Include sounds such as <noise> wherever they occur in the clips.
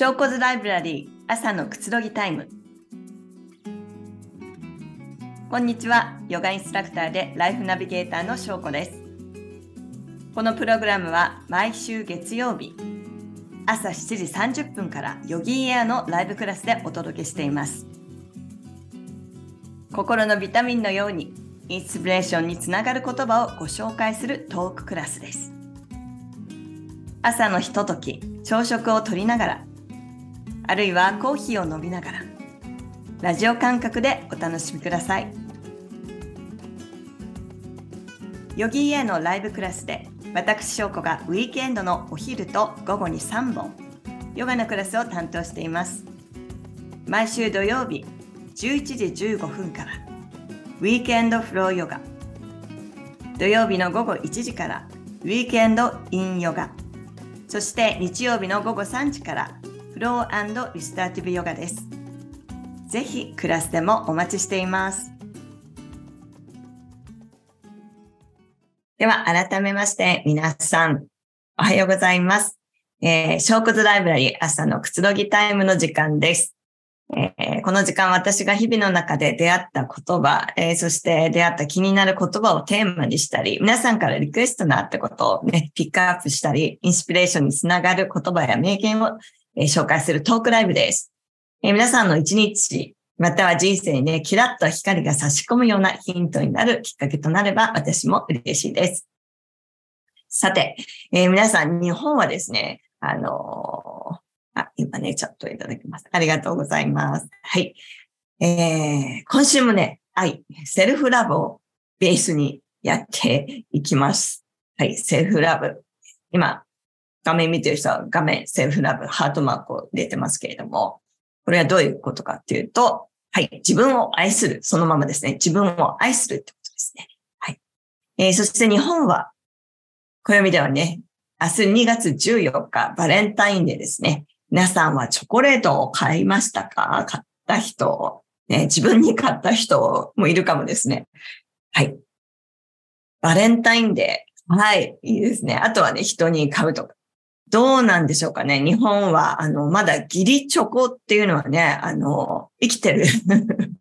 証拠図ライブラリー朝のくつろぎタイム。こんにちは。ヨガインストラクターでライフナビゲーターの翔子です。このプログラムは毎週月曜日朝7時30分からヨギーエアのライブクラスでお届けしています。心のビタミンのようにインスピレーションにつながる言葉をご紹介するトーククラスです。朝のひととき朝食をとりながらあるいはコーヒーを飲みながらラジオ感覚でお楽しみください。ヨギーエのライブクラスで私翔子がウィークエンドのお昼と午後に3本ヨガのクラスを担当しています。毎週土曜日11時15分からウィークエンドフローヨガ。土曜日の午後1時からウィークエンドインヨガ。そして日曜日の午後3時からローリスターティブヨガです。ぜひクラスでもお待ちしています。では改めまして皆さんおはようございます。えー、小骨ライブラリー朝のくつろぎタイムの時間です。えー、この時間私が日々の中で出会った言葉、えー、そして出会った気になる言葉をテーマにしたり、皆さんからリクエストのあったことをね、ピックアップしたり、インスピレーションにつながる言葉や名言を、えー、紹介するトークライブです。え皆さんの一日、または人生にね、キラッと光が差し込むようなヒントになるきっかけとなれば私も嬉しいです。さて、え皆さん、日本はですね、あのあ、今ね、チャットいただきます。ありがとうございます。はい。えー、今週もね、はい、セルフラブをベースにやっていきます。はい、セルフラブ。今、画面見てる人は画面セルフラブ、ハートマークを入れてますけれども、これはどういうことかっていうと、はい、自分を愛する、そのままですね。自分を愛するってことですね。はい。えー、そして日本は、暦ではね、明日2月14日、バレンタインデーですね。皆さんはチョコレートを買いましたか？買った人、ね、自分に買った人もいるかもですね。はい。バレンタインデー。はい。いいですね。あとはね、人に買うとか。どうなんでしょうかね。日本は、あの、まだ義理チョコっていうのはね、あの、生きてる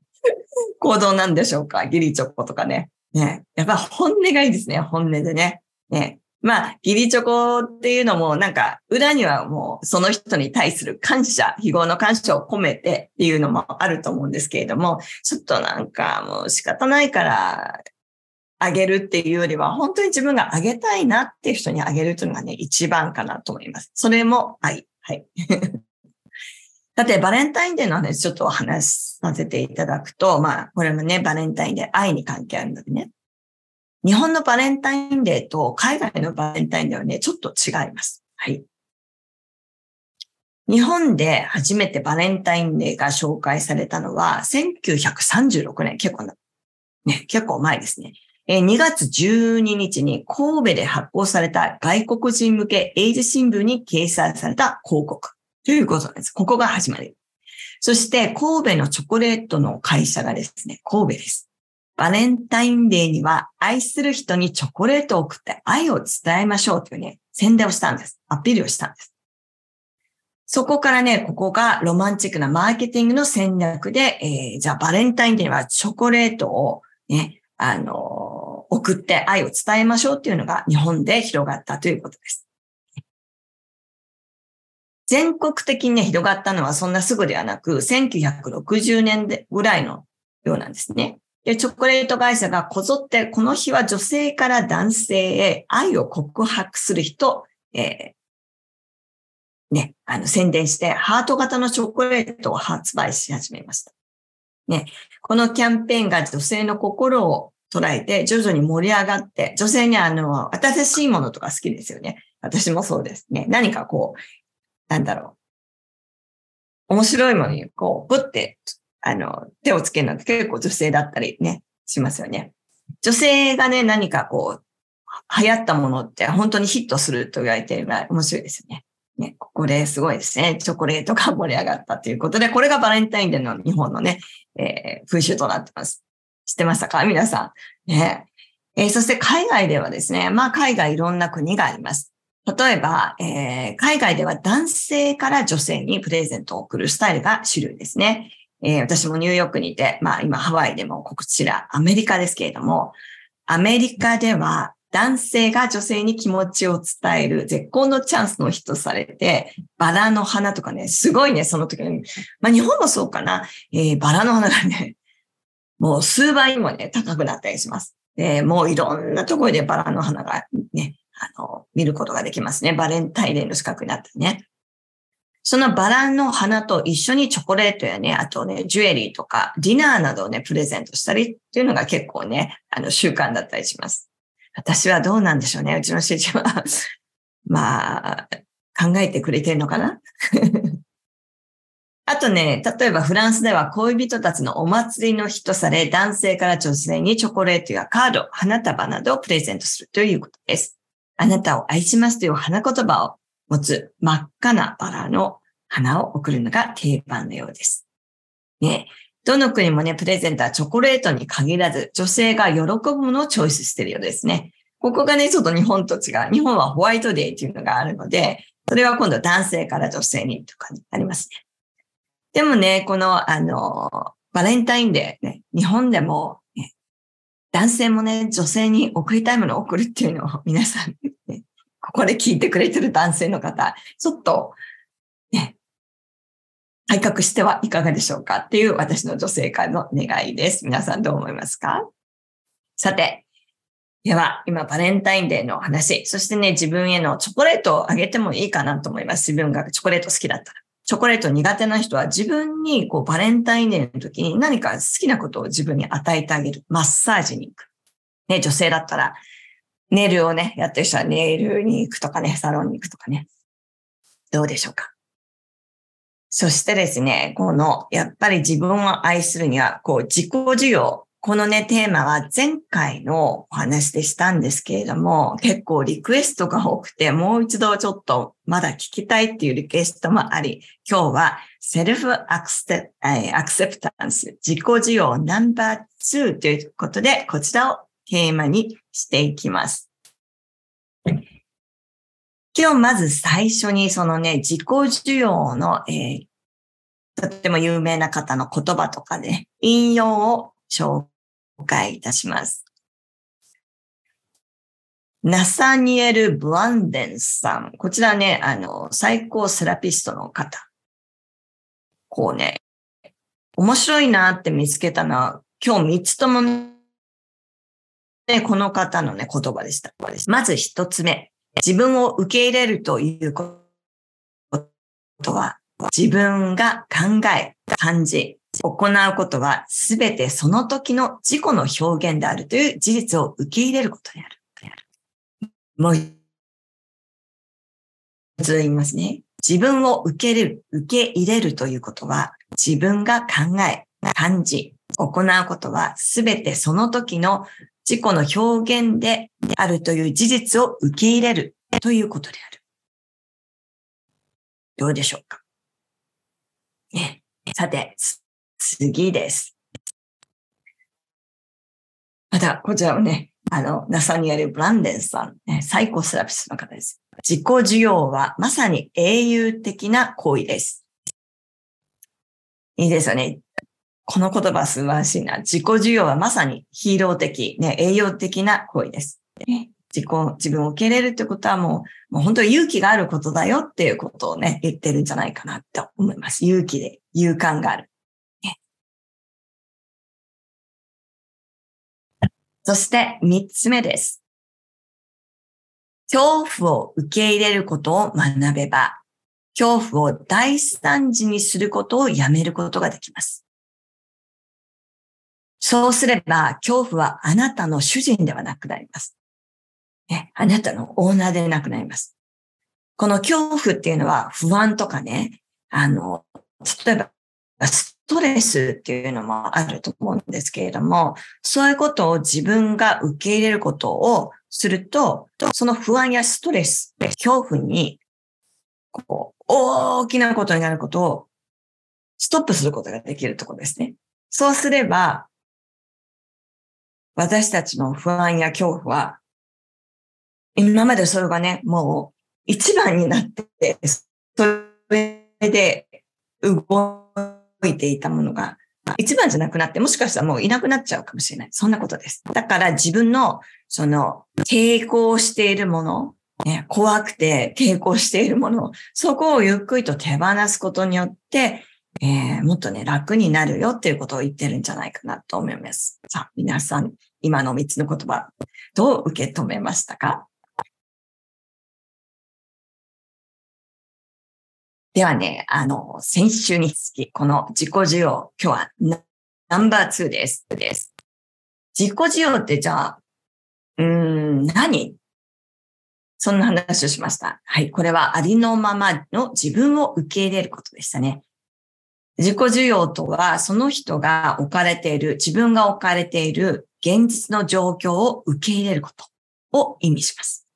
<laughs> 行動なんでしょうか。義理チョコとかね。ね。やっぱ本音がいいですね。本音でね。ね。まあ、義理チョコっていうのも、なんか、裏にはもう、その人に対する感謝、非合の感謝を込めてっていうのもあると思うんですけれども、ちょっとなんかもう仕方ないから、あげるっていうよりは、本当に自分があげたいなっていう人にあげるというのがね、一番かなと思います。それも愛。はい。<laughs> さて、バレンタインデーの話、ちょっとお話しさせていただくと、まあ、これもね、バレンタインデー、愛に関係あるのでね。日本のバレンタインデーと海外のバレンタインデーはね、ちょっと違います。はい。日本で初めてバレンタインデーが紹介されたのは1936年、結構な、ね、結構前ですね。2月12日に神戸で発行された外国人向け英字新聞に掲載された広告ということなんです。ここが始まり。そして神戸のチョコレートの会社がですね、神戸です。バレンタインデーには愛する人にチョコレートを送って愛を伝えましょうというね、宣伝をしたんです。アピールをしたんです。そこからね、ここがロマンチックなマーケティングの戦略で、えー、じゃあバレンタインデーにはチョコレートをね、あの、送って愛を伝えましょうっていうのが日本で広がったということです。全国的にね、広がったのはそんなすぐではなく、1960年ぐらいのようなんですね。で、チョコレート会社がこぞって、この日は女性から男性へ愛を告白する人、えー、ね、あの、宣伝して、ハート型のチョコレートを発売し始めました。ね、このキャンペーンが女性の心を捉えて、徐々に盛り上がって、女性にあの、新しいものとか好きですよね。私もそうですね。何かこう、なんだろう。面白いものに、こう、ぶってあの、手をつけるのって結構女性だったりね、しますよね。女性がね、何かこう、流行ったものって本当にヒットすると言われているぐらい面白いですよね。ね、ここですごいですね。チョコレートが盛り上がったということで、これがバレンタインデーの日本のね、えー、風習となってます。知ってましたか？皆さん。ね。えー、そして海外ではですね、まあ海外いろんな国があります。例えば、えー、海外では男性から女性にプレゼントを送るスタイルが主流ですね。えー、私もニューヨークにいて、まあ今ハワイでもこちらアメリカですけれども、アメリカでは男性が女性に気持ちを伝える絶好のチャンスの日とされて、バラの花とかね、すごいね、その時に。まあ日本もそうかな。えー、バラの花がね、もう数倍もね、高くなったりします。で、もういろんなところでバラの花がね、あの、見ることができますね。バレンタインデーの近くになってね。そのバラの花と一緒にチョコレートやね、あとね、ジュエリーとか、ディナーなどをね、プレゼントしたりっていうのが結構ね、あの、習慣だったりします。私はどうなんでしょうね。うちの主人は <laughs> まあ、考えてくれてるのかな？<laughs> あとね、例えばフランスでは恋人たちのお祭りの日とされ、男性から女性にチョコレートやカード、花束などをプレゼントするということです。あなたを愛しますという花言葉を持つ真っ赤なバラの花を贈るのが定番のようです。ね。どの国もね、プレゼントはチョコレートに限らず、女性が喜ぶものをチョイスしているようですね。ここがね、ちょっと日本と違う。日本はホワイトデーっていうのがあるので、それは今度男性から女性にとかになりますね。でもね、この、あの、バレンタインデーね、日本でも、ね、男性もね、女性に送りたいものを送るっていうのを <laughs> 皆さん、ね、ここで聞いてくれてる男性の方、ちょっと、ね、改革してはいかがでしょうかっていう私の女性からの願いです。皆さんどう思いますか？さて、では、今、バレンタインデーの話、そしてね、自分へのチョコレートをあげてもいいかなと思います。自分がチョコレート好きだったら。チョコレート苦手な人は自分にこうバレンタインデーの時に何か好きなことを自分に与えてあげる。マッサージに行く。ね、女性だったら、ネイルをね、やってる人はネイルに行くとかね、サロンに行くとかね。どうでしょうか？そしてですね、この、やっぱり自分を愛するには、こう、自己需要。このね、テーマは前回のお話でしたんですけれども、結構リクエストが多くて、もう一度ちょっとまだ聞きたいっていうリクエストもあり、今日はセルフアクセアクセプタンス、自己需要ナンバー2ということで、こちらをテーマにしていきます。今日まず最初にそのね、自己需要の、えー、とっても有名な方の言葉とかね、引用を紹介いたします。ナサニエル・ブランデンさん。こちらね、あの、最高セラピストの方。こうね、面白いなって見つけたのは、今日三つともね、この方のね、言葉でした。まず一つ目。自分を受け入れるということは、自分が考え、感じ、行うことはすべてその時の自己の表現であるという事実を受け入れることである。もう一度言いますね。自分を受け入れる、受け入れるということは自分が考え、感じ、行うことはすべてその時の自己の表現であるという事実を受け入れるということである。どうでしょうか？ね。さて、次です。また、こちらもね、あの、ナサニエル・ブランデンさん、ね、最高セラピストの方です。自己需要はまさに英雄的な行為です。いいですよね。この言葉素晴らしいな。自己需要はまさにヒーロー的、ね、栄養的な行為です。ね、自己、自分を受け入れるってことはもう、もう本当に勇気があることだよっていうことをね、言ってるんじゃないかなって思います。勇気で、勇敢がある。そして三つ目です。恐怖を受け入れることを学べば、恐怖を大惨事にすることをやめることができます。そうすれば、恐怖はあなたの主人ではなくなります。ね、あなたのオーナーでなくなります。この恐怖っていうのは不安とかね、あの、例えば、ストレスっていうのもあると思うんですけれども、そういうことを自分が受け入れることをすると、その不安やストレス、恐怖に、こう、大きなことになることをストップすることができるところですね。そうすれば、私たちの不安や恐怖は、今までそれがね、もう一番になって、それで動いていたものが、一番じゃなくなって、もしかしたらもういなくなっちゃうかもしれない。そんなことです。だから自分の、その、抵抗しているもの、ね、怖くて抵抗しているもの、そこをゆっくりと手放すことによって、えー、もっとね、楽になるよっていうことを言ってるんじゃないかなと思います。さあ、皆さん、今の3つの言葉、どう受け止めましたか？ではね、あの、先週につき、この自己需要、今日はナンバー2です。です。自己需要ってじゃあ、うーん、何？そんな話をしました。はい。これはありのままの自分を受け入れることでしたね。自己需要とは、その人が置かれている、自分が置かれている現実の状況を受け入れることを意味します。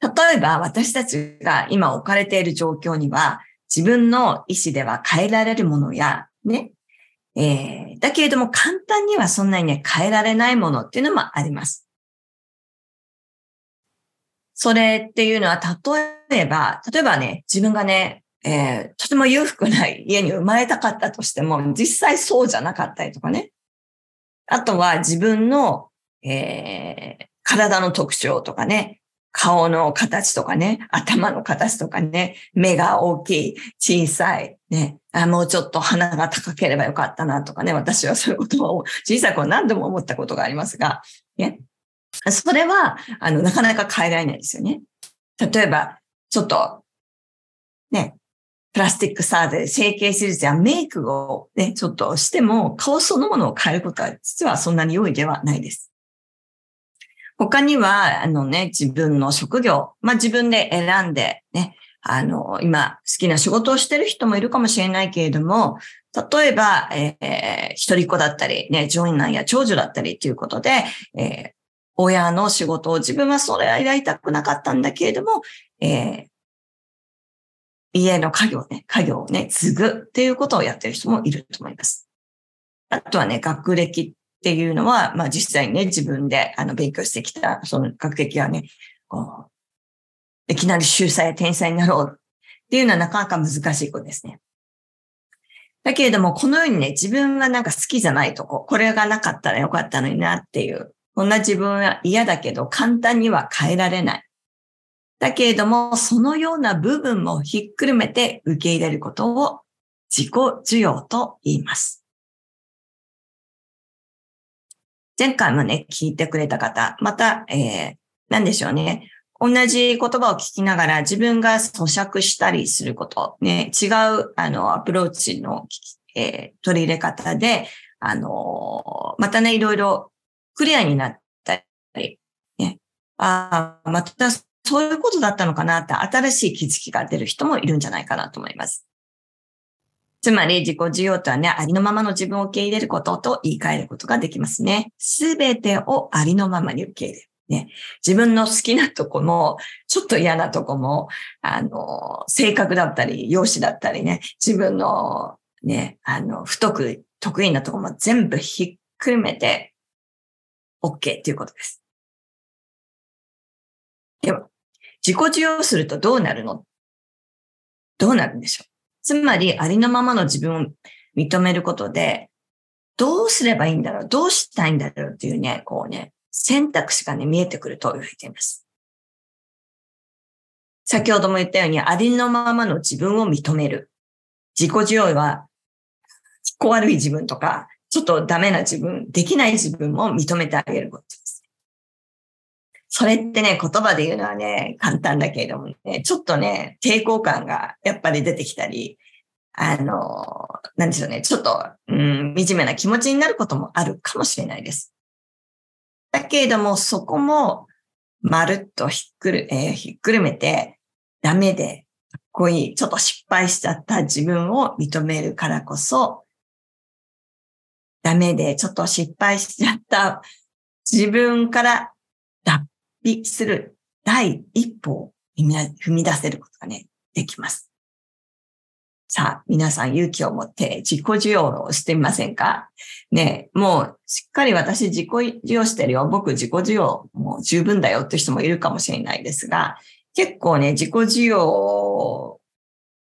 例えば、私たちが今置かれている状況には、自分の意思では変えられるものや、ね、えー、だけれども簡単にはそんなにね、変えられないものっていうのもあります。それっていうのは、例えば、例えばね、自分がね、えー、とても裕福な家に生まれたかったとしても、実際そうじゃなかったりとかね。あとは自分の、えー、体の特徴とかね、顔の形とかね、頭の形とかね、目が大きい、小さい、ね、あもうちょっと鼻が高ければよかったなとかね、私はそういうことを小さい頃何度も思ったことがありますが、ね、それは、あの、なかなか変えられないですよね。例えば、ちょっと、ね、プラスティックサージ整形手術やメイクをね、ちょっとしても、顔そのものを変えることは実はそんなに容易ではないです。他には、あのね、自分の職業、まあ自分で選んでね、あの、今好きな仕事をしてる人もいるかもしれないけれども、例えば、えー、一人っ子だったり、ね、長男や長女だったりということで、えー、親の仕事を自分はそれはやりたくなかったんだけれども、えー、家の家業ね、家業をね、継ぐっていうことをやってる人もいると思います。あとはね、学歴っていうのは、まあ実際にね、自分であの勉強してきた、その学歴はね、こう、いきなり秀才や天才になろうっていうのはなかなか難しいことですね。だけれども、このようにね、自分がなんか好きじゃないとこ、これがなかったらよかったのになっていう、こんな自分は嫌だけど簡単には変えられない。だけれども、そのような部分もひっくるめて受け入れることを自己需要と言います。前回もね、聞いてくれた方、また、えー、何でしょうね。同じ言葉を聞きながら自分が咀嚼したりすること、ね、違う、あの、アプローチの、えー、取り入れ方で、あのー、またね、いろいろクリアになったり、ね、ああ、またそういうことだったのかなって新しい気づきが出る人もいるんじゃないかなと思います。つまり自己需要とはね、ありのままの自分を受け入れることと言い換えることができますね。すべてをありのままに受け入れる。ね、自分の好きなとこも、ちょっと嫌なとこも、あの、性格だったり、容姿だったりね、自分のね、あの、不得得意なとこも全部ひっくるめて、OK っていうことです。では、自己需要するとどうなるの？どうなるんでしょう？つまり、ありのままの自分を認めることで、どうすればいいんだろうどうしたいんだろうっていうね、こうね、選択肢がね、見えてくると言われています。先ほども言ったように、ありのままの自分を認める。自己需要は、っ悪い自分とか、ちょっとダメな自分、できない自分も認めてあげることです。それってね、言葉で言うのはね、簡単だけれどもね、ちょっとね、抵抗感がやっぱり出てきたり、あの、なんでしょうね、ちょっと、うん、惨めな気持ちになることもあるかもしれないです。だけれども、そこも、まるっとひっくる、えー、ひっくるめて、ダメで、かっこいい、ちょっと失敗しちゃった自分を認めるからこそ、ダメで、ちょっと失敗しちゃった自分から脱する第一歩を踏み出せることがね、できます。さあ、皆さん勇気を持って自己需要をしてみませんか？ねもうしっかり私自己需要してるよ。僕自己需要もう十分だよって人もいるかもしれないですが、結構ね、自己需要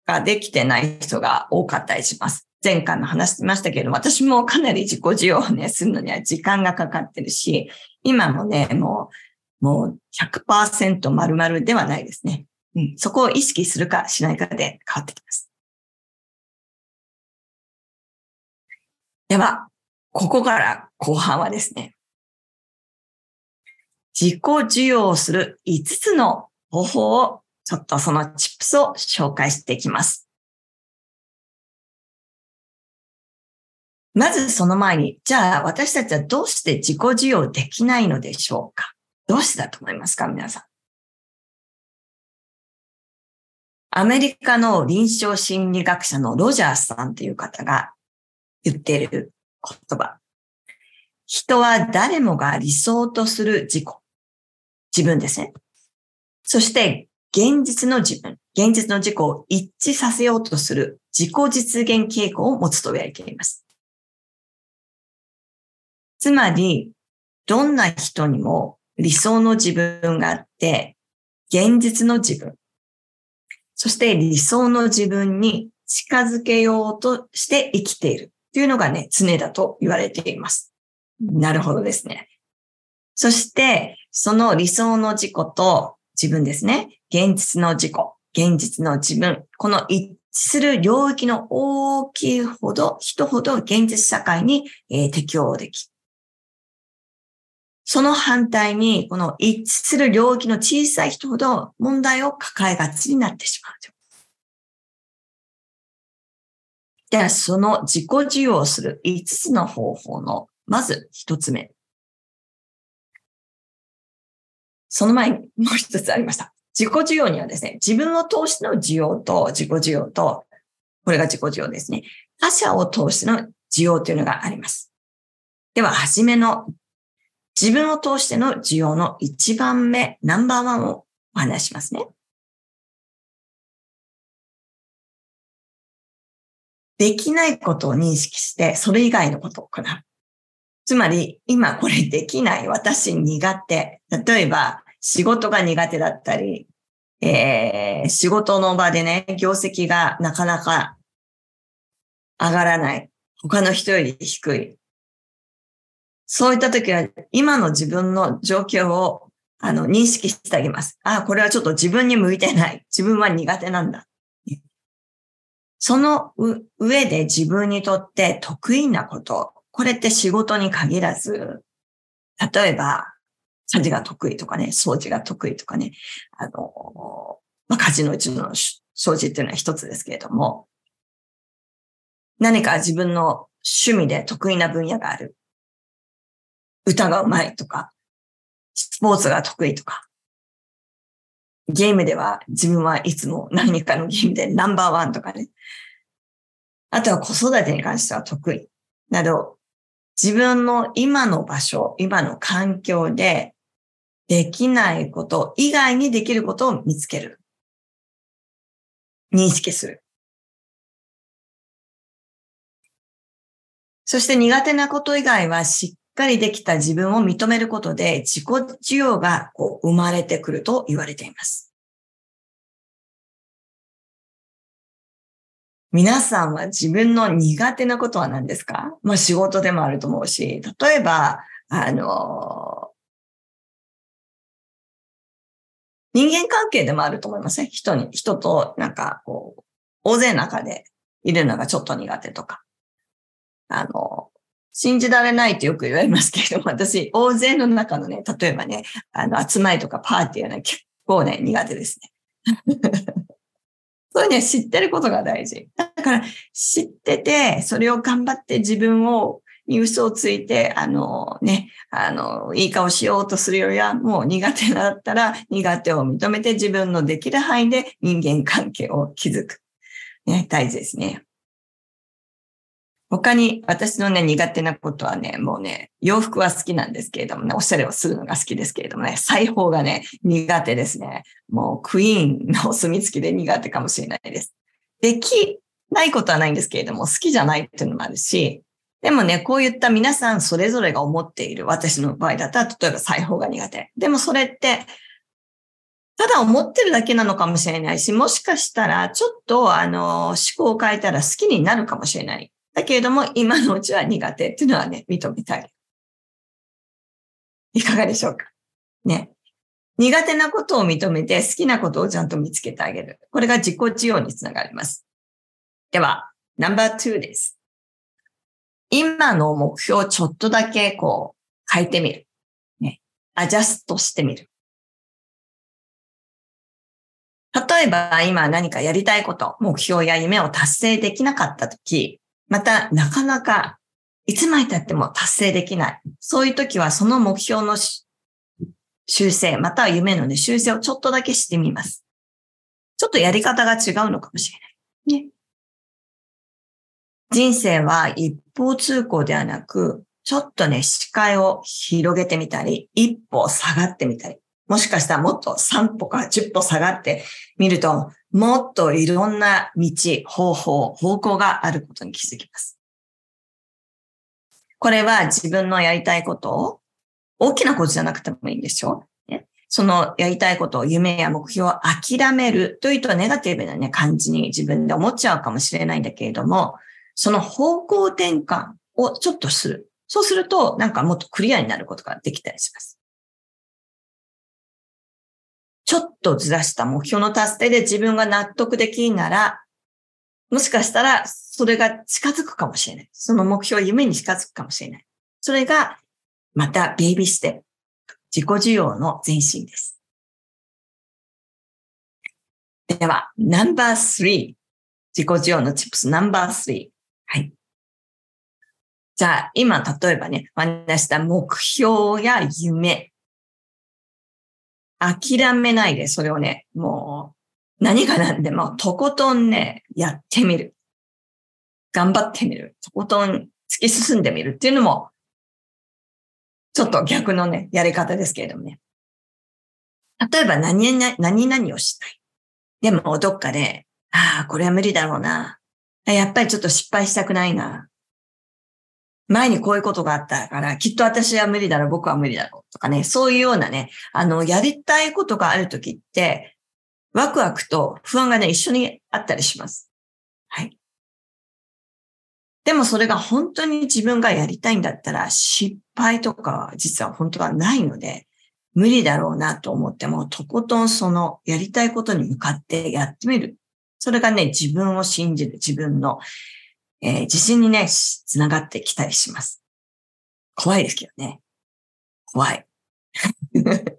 ができてない人が多かったりします。前回も話してましたけど、私もかなり自己需要をね、するのには時間がかかってるし、今もね、もう、もう100%丸々ではないですね。うん、そこを意識するかしないかで変わってきます。では、ここから後半はですね、自己需要する5つの方法を、ちょっとそのチップスを紹介していきます。まずその前に、じゃあ私たちはどうして自己需要できないのでしょうか？どうしてだと思いますか皆さん？アメリカの臨床心理学者のロジャースさんという方が言っている言葉。人は誰もが理想とする自己。自分ですね。そして、現実の自分、現実の自己を一致させようとする自己実現傾向を持つと言われています。つまり、どんな人にも理想の自分があって、現実の自分、そして理想の自分に近づけようとして生きている。というのがね、常だと言われています。なるほどですね。そして、その理想の自己と自分ですね。現実の自己、現実の自分。この一致する領域の大きいほど、人ほど現実社会に、えー、適応でき。その反対に、この一致する領域の小さい人ほど問題を抱えがちになってしまう。では、その自己需要する5つの方法の、まず1つ目。その前にもう一つありました。自己需要にはですね、自分を通しての需要と自己需要と、これが自己需要ですね。他者を通しての需要というのがあります。では、はじめの自分を通しての需要の一番目、ナンバーワンをお話しますね。できないことを認識して、それ以外のことを行う。つまり、今これできない、私苦手。例えば、仕事が苦手だったり、えー、仕事の場でね、業績がなかなか上がらない。他の人より低い。そういった時は、今の自分の状況を、あの、認識してあげます。あ、これはちょっと自分に向いてない。自分は苦手なんだ。その上で自分にとって得意なこと、これって仕事に限らず、例えば、家事が得意とかね、掃除が得意とかね、あの、まあ、家事のうちの掃除っていうのは一つですけれども、何か自分の趣味で得意な分野がある。歌が上手いとか、スポーツが得意とか、ゲームでは自分はいつも何かのゲームでナンバーワンとかね。あとは子育てに関しては得意など、自分の今の場所、今の環境でできないこと以外にできることを見つける。認識する。そして苦手なこと以外はしっかりできた自分を認めることで自己需要がこう生まれてくると言われています。皆さんは自分の苦手なことは何ですか？まあ仕事でもあると思うし、例えば、あの、人間関係でもあると思いますね。人に、人となんかこう、大勢の中でいるのがちょっと苦手とか。あの、信じられないってよく言われますけれども、私、<laughs> 大勢の中のね、例えばね、あの、集まりとかパーティーはね、結構ね、苦手ですね。<laughs> そういうのは知ってることが大事。だから知ってて、それを頑張って自分をに嘘をついて、あのね、あの、いい顔しようとするよりは、もう苦手だったら苦手を認めて自分のできる範囲で人間関係を築く。ね、大事ですね。他に私のね、苦手なことはね、もうね、洋服は好きなんですけれどもね、おしゃれをするのが好きですけれどもね、裁縫がね、苦手ですね。もうクイーンの墨付きで苦手かもしれないです。できないことはないんですけれども、好きじゃないっていうのもあるし、でもね、こういった皆さんそれぞれが思っている、私の場合だったら、例えば裁縫が苦手。でもそれって、ただ思ってるだけなのかもしれないし、もしかしたら、ちょっと、あの、思考を変えたら好きになるかもしれない。だけれども、今のうちは苦手っていうのはね、認めたい。いかがでしょうか？ね。苦手なことを認めて好きなことをちゃんと見つけてあげる。これが自己治療につながります。では、ナンバー2です。今の目標をちょっとだけこう変えてみる。ね。アジャストしてみる。例えば今何かやりたいこと、目標や夢を達成できなかったとき、またなかなかいつまで経っても達成できない。そういう時はその目標の修正、または夢のね、修正をちょっとだけしてみます。ちょっとやり方が違うのかもしれない。ね。人生は一方通行ではなく、ちょっとね、視界を広げてみたり、一歩下がってみたり、もしかしたらもっと3歩か10歩下がってみると、もっといろんな道、方法、方向があることに気づきます。これは自分のやりたいことを、大きなことじゃなくてもいいんでしょそのやりたいことを夢や目標を諦めるというとネガティブなね、感じに自分で思っちゃうかもしれないんだけれども、その方向転換をちょっとする。そうすると、なんかもっとクリアになることができたりします。ちょっとずらした目標の達成で自分が納得できるなら、もしかしたらそれが近づくかもしれない。その目標、夢に近づくかもしれない。それが、またベイビーステップ。自己需要の前進です。では、ナンバー3。自己需要のチップスナンバー3。はい。じゃあ、今、例えばね、話した目標や夢。諦めないで、それをね、もう、何が何でも、とことんね、やってみる。頑張ってみる。とことん突き進んでみるっていうのも、ちょっと逆のね、やり方ですけれどもね。例えば何々何々をしたい。でも、どっかで、ああ、これは無理だろうな。やっぱりちょっと失敗したくないな。前にこういうことがあったから、きっと私は無理だろう、僕は無理だろうとかね、そういうようなね、あの、やりたいことがあるときって、ワクワクと不安がね、一緒にあったりします。はい。でもそれが本当に自分がやりたいんだったら、失敗とかは実は本当はないので、無理だろうなと思っても、とことんそのやりたいことに向かってやってみる。それがね、自分を信じる自分の、えー、自信にね、つながってきたりします。怖いですけどね。怖い。<laughs>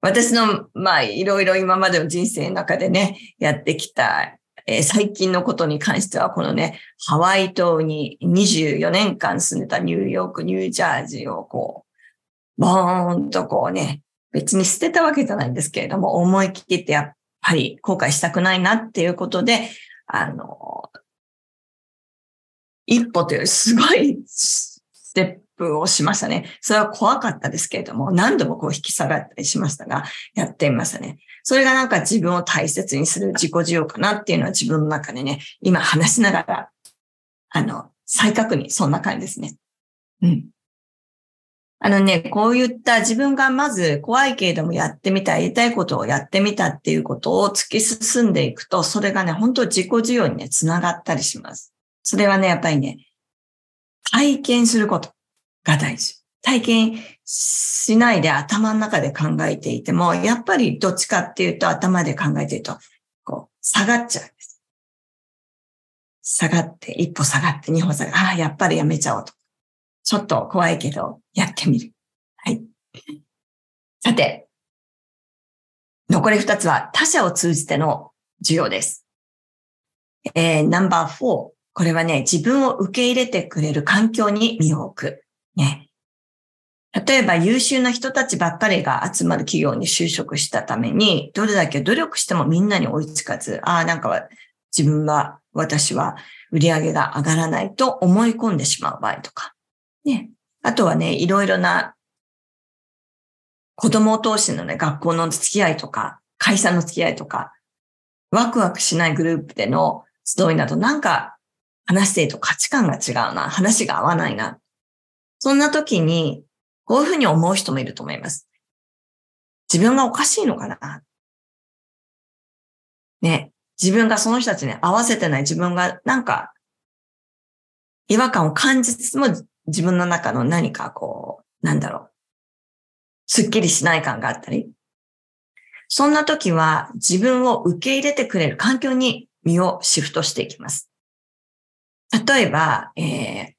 私の、まあ、いろいろ今までの人生の中でね、やってきた、えー、最近のことに関しては、このね、ハワイ島に24年間住んでたニューヨーク、ニュージャージーをこう、ボーンとこうね、別に捨てたわけじゃないんですけれども、思い切ってやっぱり後悔したくないなっていうことで、あの、一歩というすごいステップをしましたね。それは怖かったですけれども、何度もこう引き下がったりしましたが、やってみましたね。それがなんか自分を大切にする自己需要かなっていうのは自分の中でね、今話しながら、あの、再確認、そんな感じですね。うん。あのね、こういった自分がまず怖いけれどもやってみた、やりたいことをやってみたっていうことを突き進んでいくと、それがね、本当自己需要にね、つながったりします。それはね、やっぱりね、体験することが大事。体験しないで頭の中で考えていても、やっぱりどっちかっていうと頭で考えてると、こう、下がっちゃうんです。下がって、一歩下がって、二歩下がって、ああ、やっぱりやめちゃおうと。ちょっと怖いけど、やってみる。はい。さて、残り二つは他者を通じての需要です。えー、ナンバー4。これはね、自分を受け入れてくれる環境に身を置く。ね。例えば優秀な人たちばっかりが集まる企業に就職したために、どれだけ努力してもみんなに追いつかず、ああ、なんか自分は、私は売り上げが上がらないと思い込んでしまう場合とか、ね。あとはね、いろいろな子供を通してのね、学校の付き合いとか、会社の付き合いとか、ワクワクしないグループでの集いなどなんか話してると価値観が違うな、話が合わないな。そんな時に、こういうふうに思う人もいると思います。自分がおかしいのかなね、自分がその人たちに合わせてない自分がなんか違和感を感じつつも自分の中の何かこう、なんだろう、すっきりしない感があったり、そんな時は自分を受け入れてくれる環境に身をシフトしていきます。例えば、えー、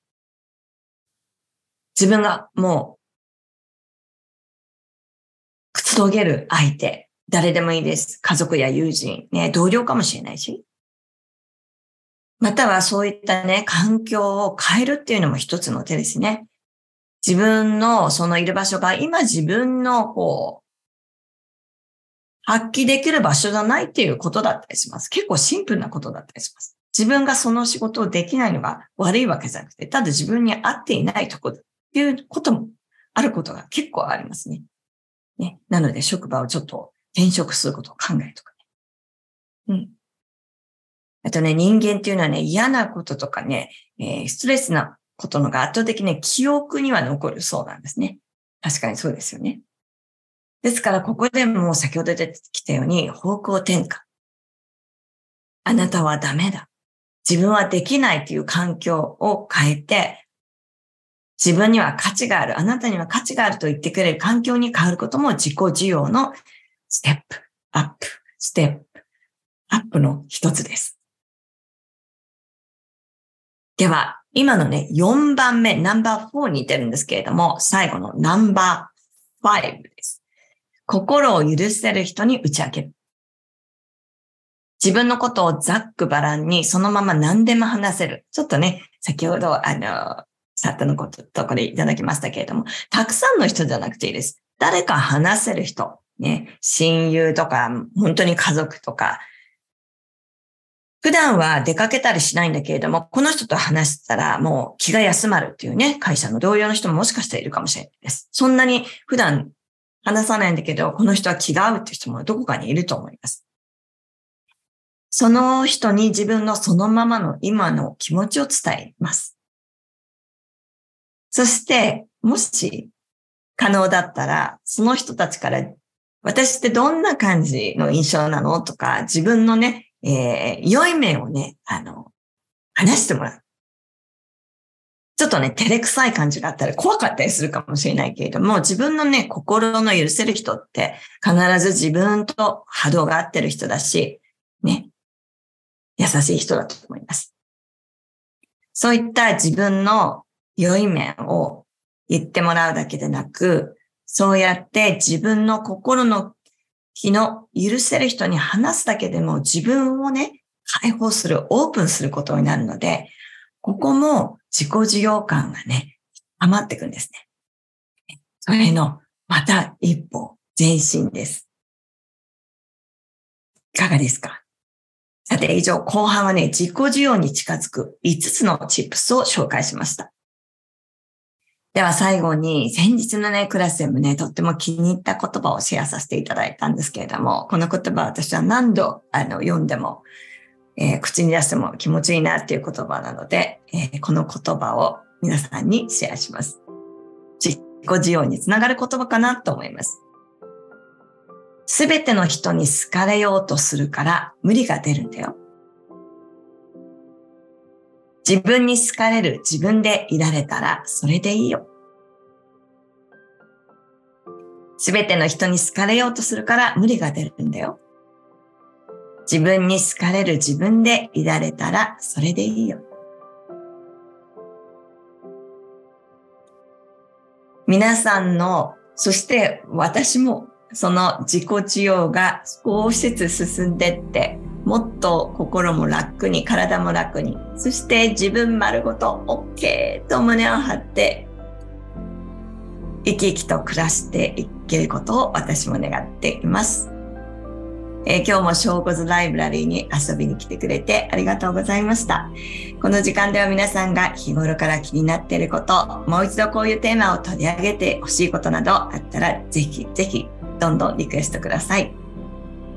自分がもう、くつろげる相手、誰でもいいです。家族や友人、ね、同僚かもしれないし。またはそういったね、環境を変えるっていうのも一つの手ですね。自分のそのいる場所が今自分のこう、発揮できる場所じゃないっていうことだったりします。結構シンプルなことだったりします。自分がその仕事をできないのが悪いわけじゃなくて、ただ自分に合っていないところっていうこともあることが結構ありますね。ね。なので職場をちょっと転職することを考えるとかね。うん。あとね、人間っていうのはね、嫌なこととかね、えー、ストレスなことのが圧倒的に記憶には残るそうなんですね。確かにそうですよね。ですから、ここでも先ほど出てきたように、方向転換。あなたはダメだ。自分はできないという環境を変えて、自分には価値がある、あなたには価値があると言ってくれる環境に変わることも自己需要のステップ、アップ、ステップ、アップの一つです。では、今のね、4番目、ナンバー4に似てるんですけれども、最後のナンバー5です。心を許せる人に打ち明ける。自分のことをざっくばらんにそのまま何でも話せる。ちょっとね、先ほど、あの、サットのこととこでいただきましたけれども、たくさんの人じゃなくていいです。誰か話せる人、ね、親友とか、本当に家族とか、普段は出かけたりしないんだけれども、この人と話したらもう気が休まるっていうね、会社の同僚の人ももしかしたらいるかもしれないです。そんなに普段話さないんだけど、この人は気が合うっていう人もどこかにいると思います。その人に自分のそのままの今の気持ちを伝えます。そして、もし可能だったら、その人たちから私ってどんな感じの印象なの？とか、自分のね、えー、良い面をね、あの、話してもらう。ちょっとね、照れくさい感じがあったり怖かったりするかもしれないけれども、自分のね、心の許せる人って必ず自分と波動が合ってる人だし、ね、優しい人だと思います。そういった自分の良い面を言ってもらうだけでなく、そうやって自分の心の日の許せる人に話すだけでも自分をね、解放する、オープンすることになるので、ここも自己需要感がね、余っていくんですね。それの、また一歩前進です。いかがですか？さて、以上、後半はね、自己需要に近づく5つのチップスを紹介しました。では最後に、先日のね、クラスでもね、とっても気に入った言葉をシェアさせていただいたんですけれども、この言葉私は何度あの読んでも、えー、口に出しても気持ちいいなっていう言葉なので、えー、この言葉を皆さんにシェアします。自己需要につながる言葉かなと思います。すべての人に好かれようとするから無理が出るんだよ。自分に好かれる自分でいられたらそれでいいよ。すべての人に好かれようとするから無理が出るんだよ。自分に好かれる自分でいられたらそれでいいよ。皆さんの、そして私もその自己需要が少しずつ進んでってもっと心も楽に、体も楽に、そして自分丸ごと OK と胸を張って、生き生きと暮らしていけることを私も願っています。えー、今日もショーコズライブラリーに遊びに来てくれてありがとうございました。この時間では皆さんが日頃から気になっていること、もう一度こういうテーマを取り上げてほしいことなどあったら、ぜひぜひどんどんリクエストください。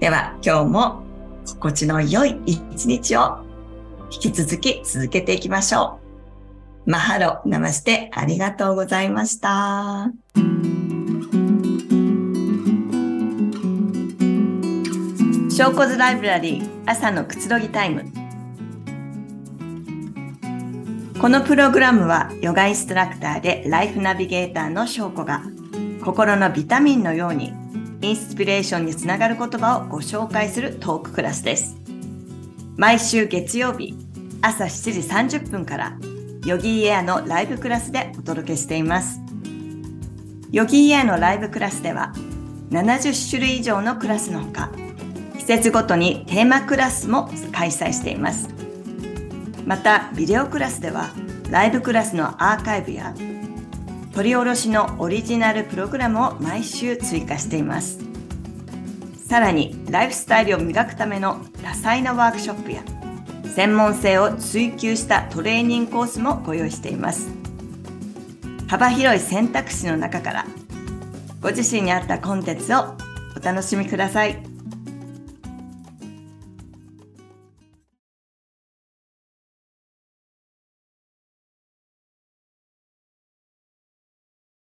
では今日も心地の良い一日を引き続き続けていきましょう。マハロ、ナマステ、ありがとうございました。ショーコズライブラリー朝のくつろぎタイム。このプログラムはヨガインストラクターでライフナビゲーターの翔子が心のビタミンのようにインスピレーションにつながる言葉をご紹介するトーククラスです。毎週月曜日朝7時30分からヨギーエアのライブクラスでお届けしています。ヨギーエアのライブクラスでは70種類以上のクラスのほか季節ごとにテーマクラスも開催しています。またビデオクラスではライブクラスのアーカイブや取り下ろしのオリジナルプログラムを毎週追加していますさらにライフスタイルを磨くための多彩なワークショップや専門性を追求したトレーニングコースもご用意しています幅広い選択肢の中からご自身に合ったコンテンツをお楽しみください。